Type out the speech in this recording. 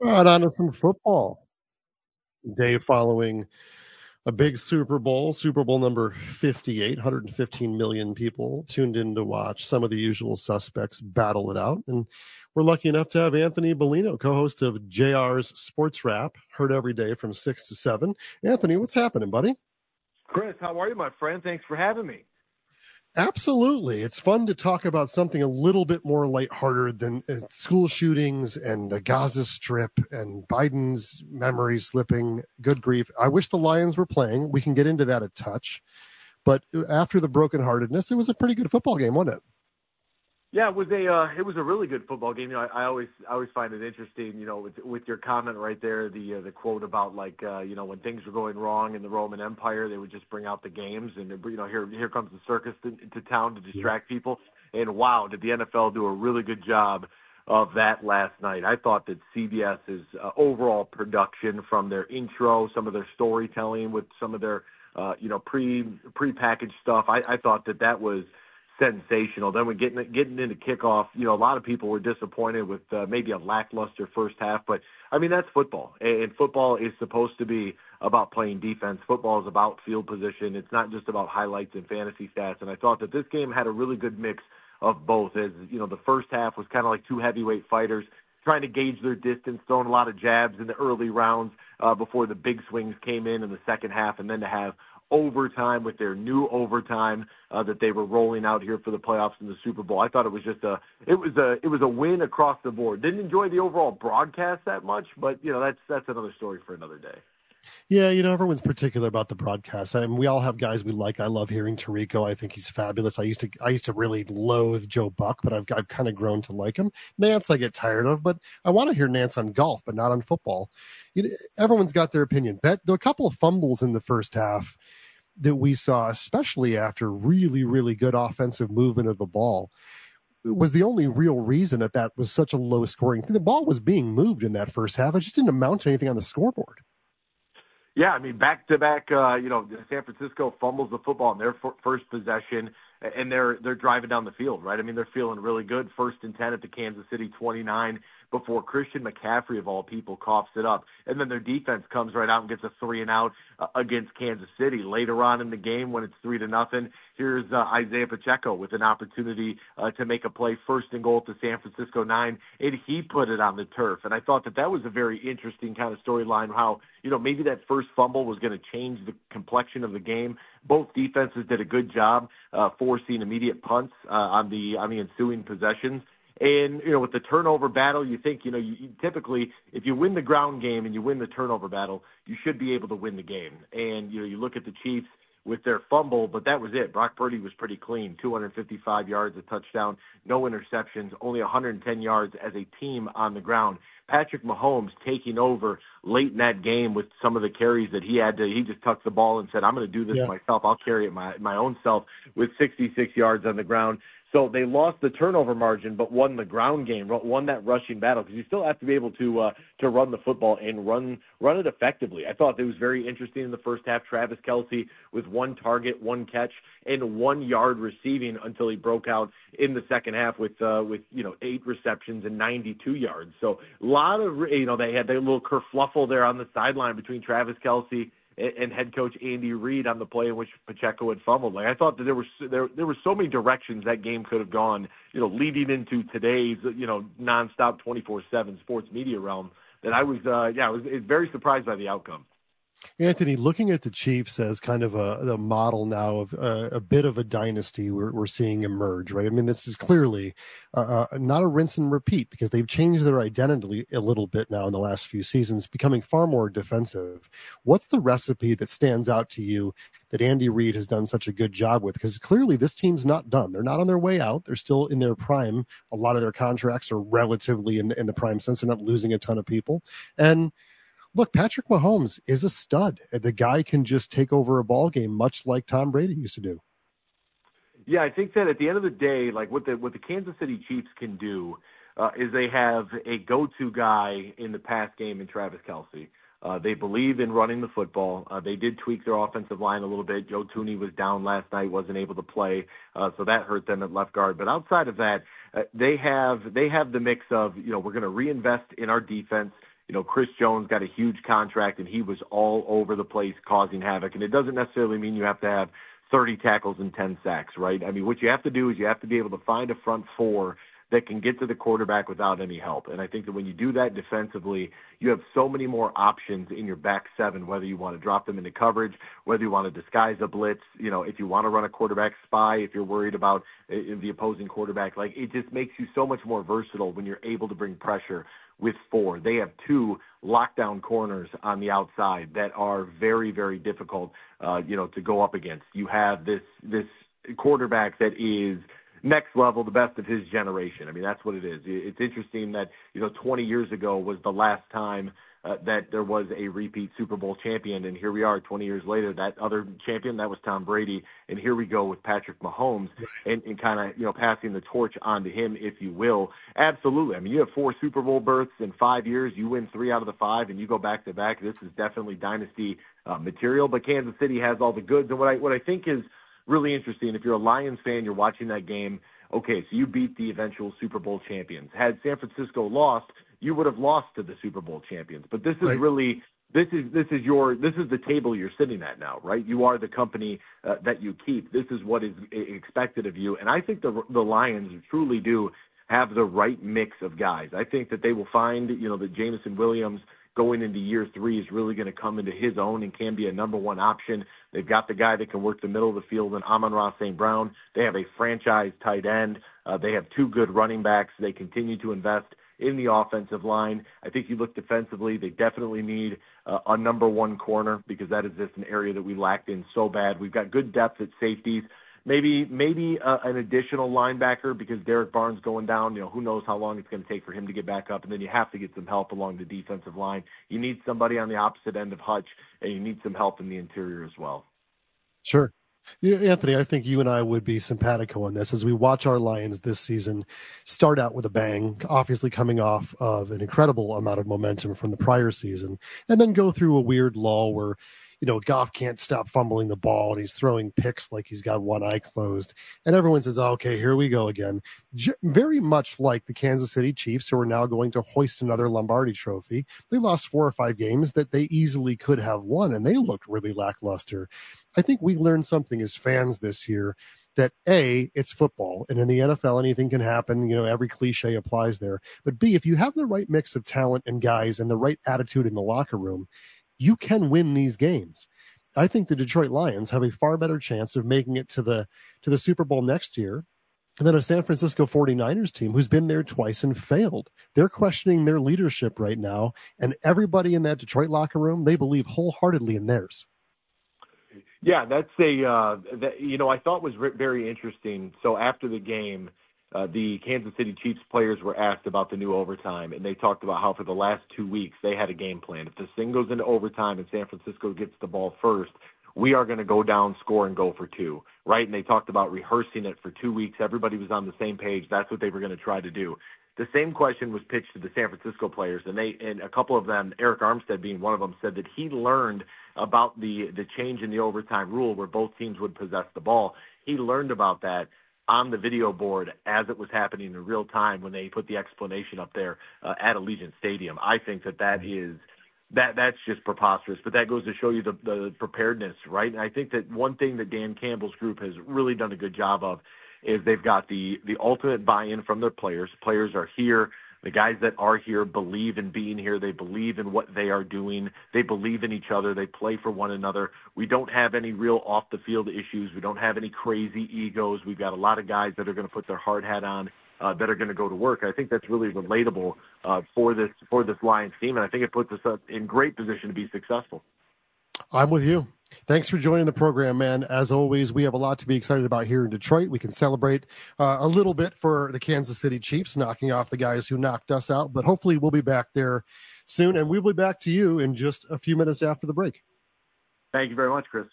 Right on to some football. Day following a big Super Bowl, Super Bowl number 58, 115 million people tuned in to watch some of the usual suspects battle it out. And we're lucky enough to have Anthony Bellino, co-host of JR's Sports Wrap, heard every day from 6 to 7. Anthony, what's happening, buddy? Chris, how are you, my friend? Thanks for having me. Absolutely. It's fun to talk about something a little bit more lighthearted than uh, school shootings and the Gaza Strip and Biden's memory slipping. Good grief. I wish the Lions were playing. We can get into that a touch. But after the brokenheartedness, it was a pretty good football game, wasn't it? Yeah, it was a uh, it was a really good football game. You know, I, I always I always find it interesting. You know, with with your comment right there, the uh, the quote about like uh, you know when things were going wrong in the Roman Empire, they would just bring out the games, and you know here here comes the circus to, to town to distract people. And wow, did the NFL do a really good job of that last night? I thought that CBS's uh, overall production, from their intro, some of their storytelling, with some of their uh, you know pre pre packaged stuff, I, I thought that that was sensational. Then we getting getting into kickoff, you know, a lot of people were disappointed with uh, maybe a lackluster first half, but I mean that's football, and football is supposed to be about playing defense. Football is about field position. It's not just about highlights and fantasy stats. And I thought that this game had a really good mix of both. As you know, the first half was kind of like two heavyweight fighters trying to gauge their distance, throwing a lot of jabs in the early rounds uh, before the big swings came in in the second half, and then to have overtime with their new overtime uh, that they were rolling out here for the playoffs in the Super Bowl. I thought it was just a it was a it was a win across the board. Didn't enjoy the overall broadcast that much, but you know that's that's another story for another day. Yeah, you know, everyone's particular about the broadcast. I mean, we all have guys we like. I love hearing Tirico. I think he's fabulous. I used to, I used to really loathe Joe Buck, but I've, I've kind of grown to like him. Nance I get tired of, but I want to hear Nance on golf, but not on football. Everyone's got their opinion. That a couple of fumbles in the first half that we saw, especially after really, really good offensive movement of the ball was the only real reason that that was such a low scoring thing. The ball was being moved in that first half. It just didn't amount to anything on the scoreboard. Yeah, I mean, back to back, uh, you know, San Francisco fumbles the football in their f- first possession, and they're they're driving down the field, right? I mean, they're feeling really good. First and ten at the Kansas City 29 before Christian McCaffrey of all people coughs it up, and then their defense comes right out and gets a three and out uh, against Kansas City. Later on in the game, when it's three to nothing, here's uh, Isaiah Pacheco with an opportunity uh, to make a play first and goal to San Francisco nine, and he put it on the turf. And I thought that that was a very interesting kind of storyline. How you know maybe that first fumble was going to change the complexion of the game. Both defenses did a good job uh, forcing immediate punts uh, on the on the ensuing possessions. And you know, with the turnover battle, you think you know, you, you typically if you win the ground game and you win the turnover battle, you should be able to win the game. And you know, you look at the Chiefs with their fumble, but that was it. Brock Purdy was pretty clean, 255 yards, a touchdown, no interceptions, only 110 yards as a team on the ground. Patrick Mahomes taking over late in that game with some of the carries that he had to. He just tucked the ball and said, "I'm going to do this yeah. myself. I'll carry it my my own self." With 66 yards on the ground, so they lost the turnover margin, but won the ground game, won that rushing battle because you still have to be able to uh, to run the football and run run it effectively. I thought it was very interesting in the first half. Travis Kelce with one target, one catch, and one yard receiving until he broke out in the second half with uh, with you know eight receptions and 92 yards. So a lot of you know they had their little kerfluffle there on the sideline between Travis Kelce and head coach Andy Reid on the play in which Pacheco had fumbled. Like I thought that there was there there were so many directions that game could have gone. You know, leading into today's you know nonstop 24/7 sports media realm. That I was uh, yeah I was very surprised by the outcome. Anthony, looking at the Chiefs as kind of a, a model now of uh, a bit of a dynasty we're, we're seeing emerge, right? I mean, this is clearly uh, uh, not a rinse and repeat because they've changed their identity a little bit now in the last few seasons, becoming far more defensive. What's the recipe that stands out to you that Andy Reid has done such a good job with? Because clearly this team's not done. They're not on their way out. They're still in their prime. A lot of their contracts are relatively in, in the prime sense. They're not losing a ton of people. And look, Patrick Mahomes is a stud. The guy can just take over a ball game, much like Tom Brady used to do. Yeah, I think that at the end of the day, like what the what the Kansas City Chiefs can do uh, is they have a go-to guy in the pass game in Travis Kelce. Uh, they believe in running the football. Uh, they did tweak their offensive line a little bit. Joe Thuney was down last night, wasn't able to play, uh, so that hurt them at left guard. But outside of that, uh, they have they have the mix of you know we're going to reinvest in our defense you know, Chris Jones got a huge contract and he was all over the place causing havoc. And it doesn't necessarily mean you have to have 30 tackles and 10 sacks, right? I mean, what you have to do is you have to be able to find a front four that can get to the quarterback without any help. And I think that when you do that defensively, you have so many more options in your back seven, whether you want to drop them into coverage, whether you want to disguise a blitz, you know, if you want to run a quarterback spy, if you're worried about uh, the opposing quarterback, like it just makes you so much more versatile when you're able to bring pressure with four. They have two lockdown corners on the outside that are very, very difficult, uh, you know, to go up against. You have this this quarterback that is next level, the best of his generation. I mean, that's what it is. It's interesting that you know 20 years ago was the last time uh, that there was a repeat Super Bowl champion, and here we are 20 years later. That other champion that was Tom Brady, and here we go with Patrick Mahomes, and, and kind of you know passing the torch on to him, if you will. Absolutely. I mean, you have four Super Bowl berths in five years. You win three out of the five, and you go back to back. This is definitely dynasty uh, material. But Kansas City has all the goods, and what I what I think is really interesting. If you're a Lions fan, you're watching that game. Okay, so you beat the eventual Super Bowl champions. Had San Francisco lost, you would have lost to the Super Bowl champions. But this is right. really this is this is your this is the table you're sitting at now, right? You are the company uh, that you keep. This is what is expected of you, and I think the the Lions truly do have the right mix of guys. I think that they will find, you know, that Jameson Williams going into year three is really going to come into his own and can be a number one option. They've got the guy that can work the middle of the field in Amon-Ra St. Brown. They have a franchise tight end. Uh, they have two good running backs. They continue to invest in the offensive line. I think you look defensively, they definitely need uh, a number one corner because that is just an area that we lacked in so bad. We've got good depth at safeties maybe maybe uh, an additional linebacker because Derrick Barnes going down. You know, who knows how long it's going to take for him to get back up, and then you have to get some help along the defensive line. You need somebody on the opposite end of Hutch, and you need some help in the interior as well. Sure. Yeah, Anthony, I think you and I would be simpatico on this as we watch our Lions this season start out with a bang, obviously coming off of an incredible amount of momentum from the prior season, and then go through a weird lull where you know, Goff can't stop fumbling the ball and he's throwing picks like he's got one eye closed. And everyone says, oh, okay, here we go again. J- very much like the Kansas City Chiefs, who are now going to hoist another Lombardi trophy. They lost four or five games that they easily could have won, and they looked really lackluster. I think we learned something as fans this year that A, it's football, and in the NFL, anything can happen. You know, every cliche applies there. But B, if you have the right mix of talent and guys and the right attitude in the locker room, you can win these games. I think the Detroit Lions have a far better chance of making it to the to the Super Bowl next year than a San Francisco 49ers team who's been there twice and failed. They're questioning their leadership right now and everybody in that Detroit locker room, they believe wholeheartedly in theirs. Yeah, that's a uh that you know I thought was very interesting. So after the game, uh, the Kansas City Chiefs players were asked about the new overtime, and they talked about how for the last two weeks they had a game plan. If the thing goes into overtime and San Francisco gets the ball first, we are going to go down, score, and go for two, right? And they talked about rehearsing it for two weeks. Everybody was on the same page. That's what they were going to try to do. The same question was pitched to the San Francisco players, and they and a couple of them, Arik Armstead being one of them, said that he learned about the the change in the overtime rule where both teams would possess the ball. He learned about that on the video board as it was happening in real time when they put the explanation up there uh, at Allegiant Stadium. I think that that is that that's just preposterous. But that goes to show you the, the preparedness, right? And I think that one thing that Dan Campbell's group has really done a good job of is they've got the the ultimate buy-in from their players. Players are here the guys that are here believe in being here. They believe in what they are doing. They believe in each other. They play for one another. We don't have any real off the field issues. We don't have any crazy egos. We've got a lot of guys that are going to put their hard hat on. Uh, that are going to go to work. I think that's really relatable uh, for this for this Lions team, and I think it puts us in great position to be successful. I'm with you. Thanks for joining the program, man. As always, we have a lot to be excited about here in Detroit. We can celebrate uh, a little bit for the Kansas City Chiefs knocking off the guys who knocked us out, but hopefully we'll be back there soon, and we'll be back to you in just a few minutes after the break. Thank you very much, Chris.